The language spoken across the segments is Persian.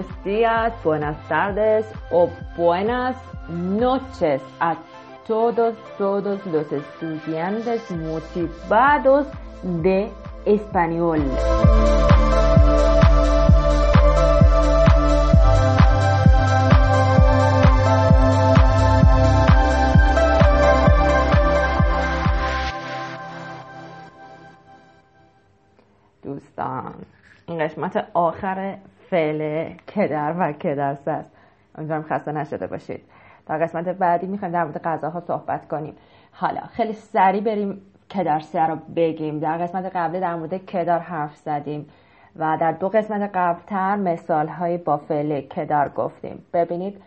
buenos días buenas tardes o buenas noches a todos todos los estudiantes motivados de español دوستان این قسمت آخر فعل کدر و کدرس است. امیدوارم خسته نشده باشید. در قسمت بعدی می‌خوایم در مورد غذاها صحبت کنیم. حالا خیلی سریع بریم کدرسه رو بگیم. در قسمت قبلی در مورد کدار حرف زدیم و در دو قسمت قبلتر مثال های با فعل کدار گفتیم. ببینید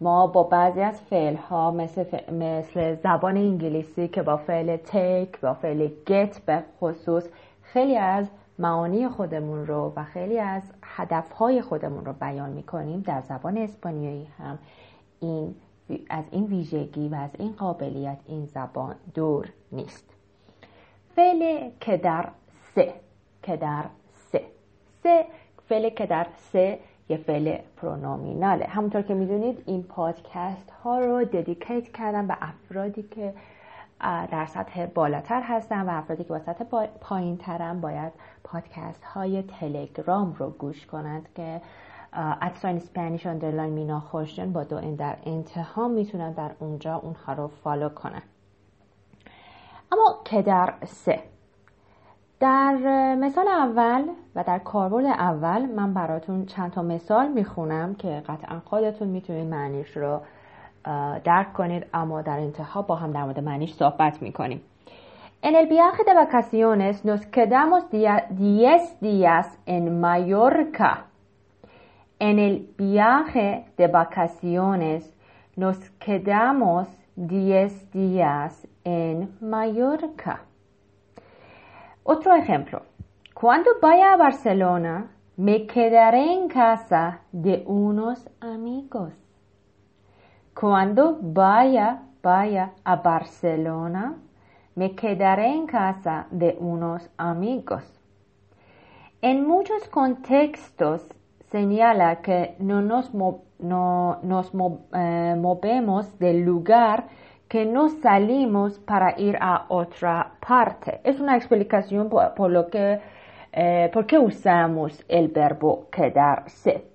ما با بعضی از فعل ها مثل, مثل زبان انگلیسی که با فعل take با فعل get به خصوص خیلی از معانی خودمون رو و خیلی از هدفهای خودمون رو بیان می‌کنیم در زبان اسپانیایی هم. این از این ویژگی و از این قابلیت این زبان دور نیست. فعل که در سه. که در سه. سه فعل که در سه یه فعل پرونومیناله. همونطور که می‌دونید این پادکست ها رو ددیکیت کردم به افرادی که در سطح بالاتر هستن و افرادی که با سطح پایین ترن باید پادکست های تلگرام رو گوش کنند که at sign Spanish underline مینا خوشیان با دو n در انتها می‌تونن در اونجا اونها رو follow کنن. اما quedarse. در مثال اول و در کاربرد اول من براتون چند تا مثال می‌خونم که قطعا خودتون می‌تونید معنیش رو درک کنید اما در انتها با هم در مورد معنیش صحبت میکنیم En el viaje de vacaciones nos quedamos 10 días en Mallorca. En el viaje de vacaciones nos quedamos 10 días en Mallorca. Otro ejemplo. Cuando vaya a Barcelona, me quedaré en casa de unos amigos. Cuando vaya, vaya a Barcelona, me quedaré en casa de unos amigos. En muchos contextos señala que no nos, no, nos eh, movemos del lugar que no salimos para ir a otra parte. Es una explicación por, lo que, eh, por qué usamos el verbo quedarse.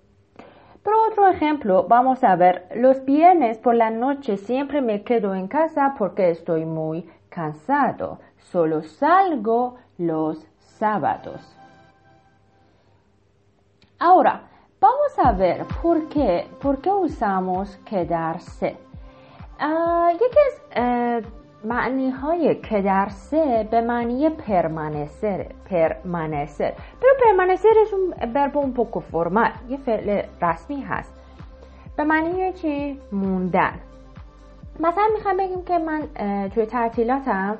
Por otro ejemplo, vamos a ver, los viernes por la noche siempre me quedo en casa porque estoy muy cansado. Solo salgo los sábados. Ahora, vamos a ver por qué, por qué usamos quedarse. Ah, eh, معنی های کدرسه به معنی پرمانسر پرمانسر. es un verbo un poco formal یه فعل رسمی هست. به معنی چی؟ موندن. مثلا می‌خوام بگیم که من توی تعطیلاتم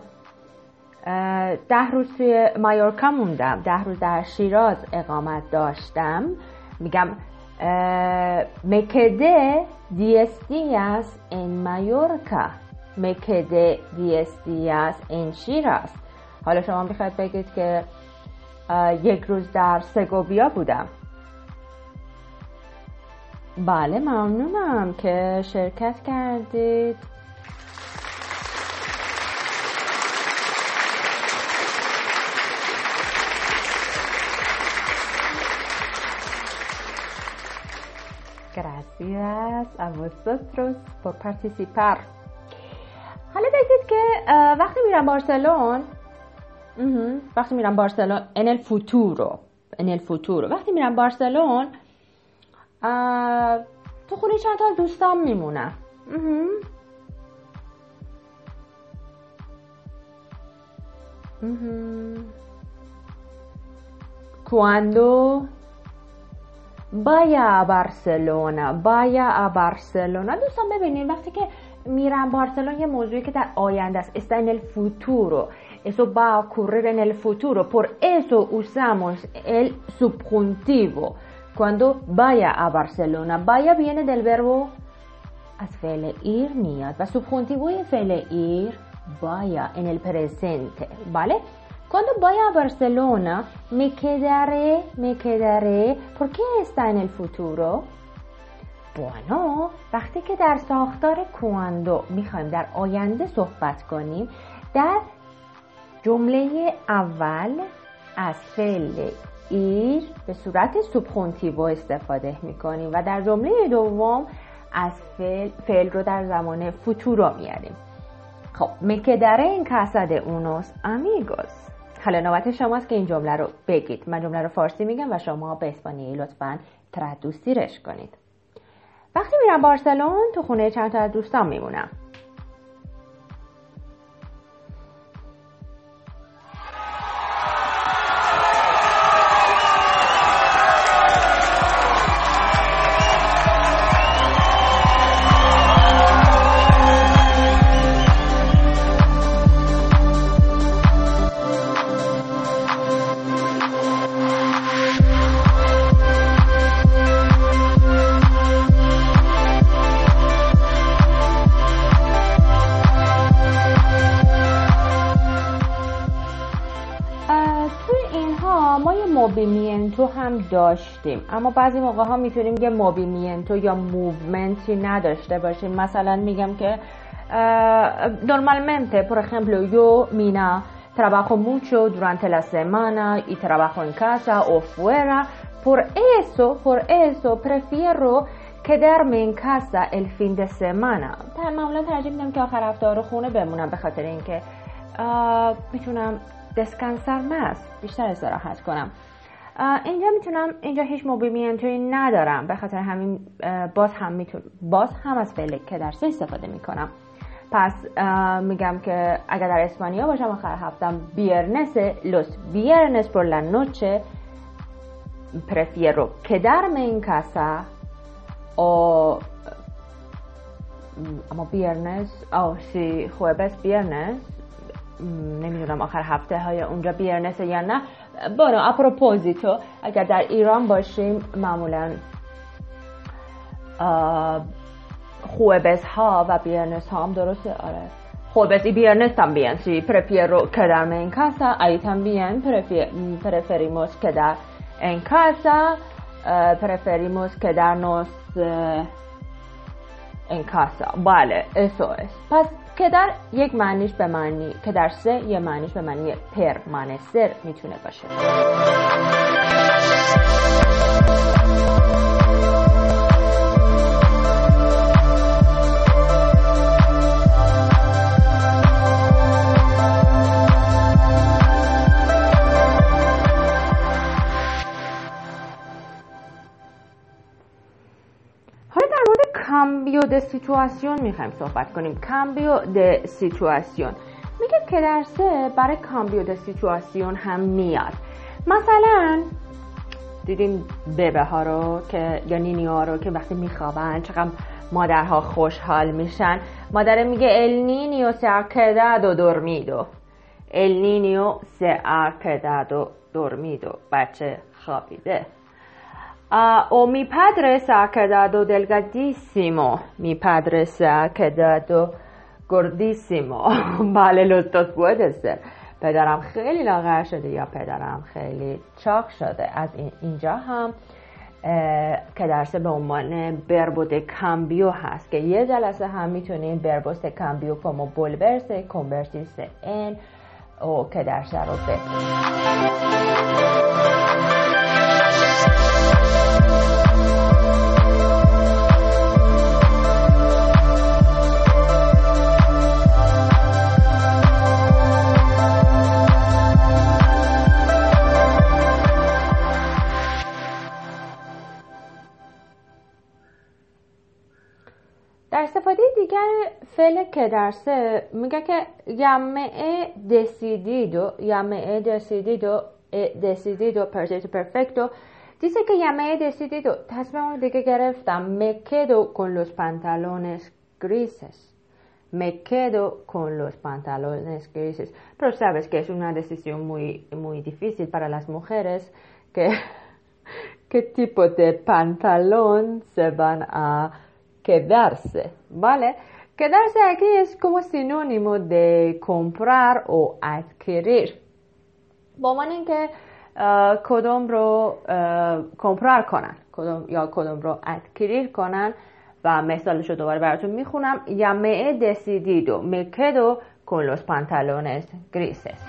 ده روز توی مایورکا موندم. ده روز در شیراز اقامت داشتم. میگم me quedé 10 días en 10 días en شیراز حالا شما می‌خواید بگید که یک روز در سگوبیا بودم. بله ممنونم که شرکت کردید. Gracias a vosotros por participar. وقتی میرم بارسلون وقتی میرم بارسلون futuro en el futuro وقتی میرم بارسلون تو خونه چند تا دوستان میمونم a Barcelona vaya a Barcelona دوستان ببینید وقتی که میرم بارسلون یه موضوعی که در آینده است está en el futuro eso va a ocurrir en el futuro por eso usamos el subjuntivo cuando vaya a Barcelona vaya viene del verbo از فعل ir میاد و subjuntivo فعل ir vaya en el presente ¿vale? Cuando voy a Barcelona, me quedaré, me quedaré. ¿Por qué está en el futuro? Bueno, وقتی که در ساختار کواندو می‌خوایم در آینده صحبت کنیم در جمله اول از فعل ایر به صورت سوبخونتیو استفاده می‌کنیم و در جمله دوم از فعل, فعل رو در زمان فوتورو میاریم خب مکدره این کاسا de unos amigos حالا نوبت شماست که این جمله رو بگید. من جمله رو فارسی میگم و شما به اسپانیایی لطفا تردوسیرش کنید. وقتی میرم بارسلون تو خونه چند تا از دوستان میمونم. هم داشتیم. اما بعضی موقع ها می‌تونیم که موبیمینتو یا موومنتی نداشته باشیم. مثلا میگم که por ejemplo yo mina trabajo mucho durante la semana y trabajo en casa o fuera. Por eso por eso prefiero quedarme en casa el fin de semana. معمولا ترجیح میدم که آخر هفته رو خونه بمونم به خاطر اینکه می‌تونم دسکانسر مس بیشتر استراحت کنم. اینجا می‌تونم اینجا هیچ موبیمینتوی ندارم. به خاطر همین باز هم میتون باز هم از فعل که در سه استفاده می‌کنم. پس میگم که اگر در اسپانیا باشم آخر هفتم بیرنس لوس بیرنس پر la noche prefiero quedarme en casa o اما بیرنس او سی jueves بیرنس. نمی‌دونم آخر هفته های اونجا بیرنس یا نه. بانو اپروپوزیتو اگر در ایران باشیم معمولا خوبس ها و بیرنس ها هم درسته آره خوبس ای بیرنس هم بیان سی پرفیر رو که در من کاسا ایت هم بیان پرفیریموس که در این کاسا پرفیریموس که در نوست کاسا بله اسو پس که در یک معنیش به معنی که در سه یه معنیش به معنی پرمانستر می‌تونه باشه. situación می‌خوایم صحبت کنیم. cambio de situación. میگه quedarse برای cambio de situación هم میاد. مثلا دیدیم bebé ها رو که یا نینی ها رو که وقتی میخوابن چقدر مادرها خوشحال میشن. مادر میگه el niño se ha quedado dormido el niño se ha quedado dormido بچه خوابیده. O mi padre se ha quedado delgadísimo. Mi padre se ha quedado gordísimo. los dos puede ser. پدرم خیلی لاغر شده یا پدرم خیلی چاق شده از این اینجا هم که درسه به عنوان بربود کامبیو هست که یه جلسه هم می‌تونیم بربوست کامبیو como volverse convertirse en o که درسه رو در فعل که در سه میگه که یمعه دسیدیدو یمعه دسیدیدو دسیدیدو پرفکتو پرفکتو دیسه که یمعه دسیدیدو تصمیم دیگه گرفتم مکدو con los pantalones grises me quedo con los pantalones grises pero sabes que es una decisión muy muy difícil para las mujeres que qué tipo de pantalón se van a quedarse, ¿vale? Quedarse aquí es como sinónimo de comprar o adquirir. با من اینکه کدوم رو کمپرار کنن کدوم یا کدوم رو ادکریر کنن و مثالش رو دوباره براتون می‌خونم decidido me quedo con los pantalones grises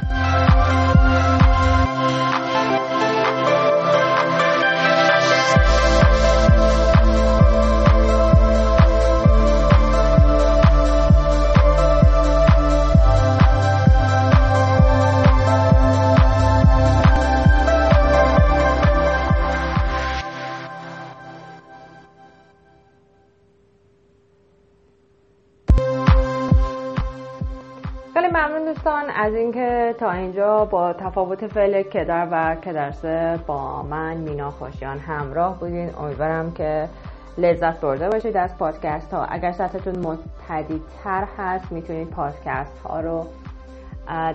از اینکه تا اینجا با تفاوت فعل quedar و quedarse با من مینا خوشیان همراه بودین. امیدوارم که لذت برده باشید از پادکست ها. اگر سطحتون مبتدی‌تر هست می‌تونید پادکست ها رو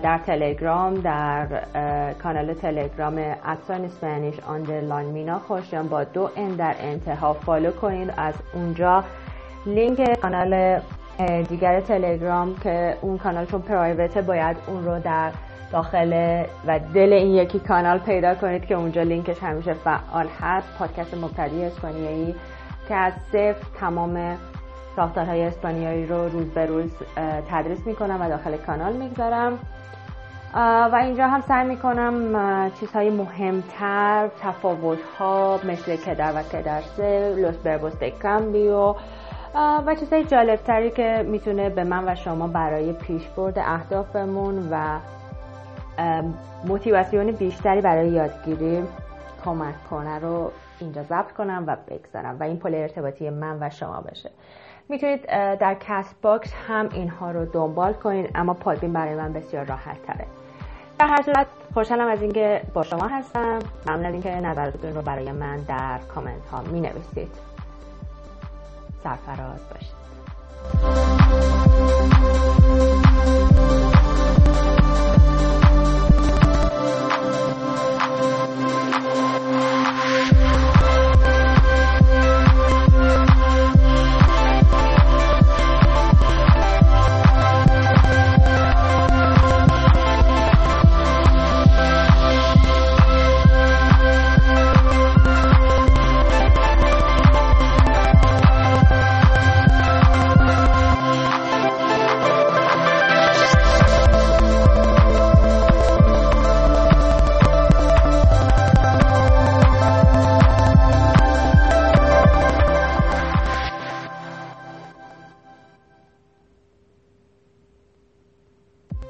در تلگرام در کانال تلگرام at sign Spanish underline مینا خوشیان با دو n در انتها follow کنید. از اونجا لینک کانال دیگر تلگرام که اون کانال چون پرایوته باید اون رو در داخل و دل این یکی کانال پیدا کنید که اونجا لینکش همیشه فعال هست. پادکست مبتدی اسپانیایی که از صفر تمام ساختارهای اسپانیایی رو روز به روز تدریس می‌کنم و داخل کانال می‌گذارم. و اینجا هم سعی می‌کنم چیزهای مهمتر تفاوت ها مثل کدر و کدرسه لوس بربوس cambio و چیزهای جالبتری که می‌تونه به من و شما برای پیشبرد اهدافمون و motivación بیشتری برای یادگیری کمک کنه رو اینجا ضبط کنم و بگذارم و این پل ارتباطی من و شما بشه می‌تونید در Castbox هم اینها رو دنبال کنید اما Podbean برای من بسیار راحت تره در هر صورت خوشحالم از اینکه با شما هستم. ممنون از اینکه نظراتتون رو برای من در کامنت ها می نویسید سرفراز باشید.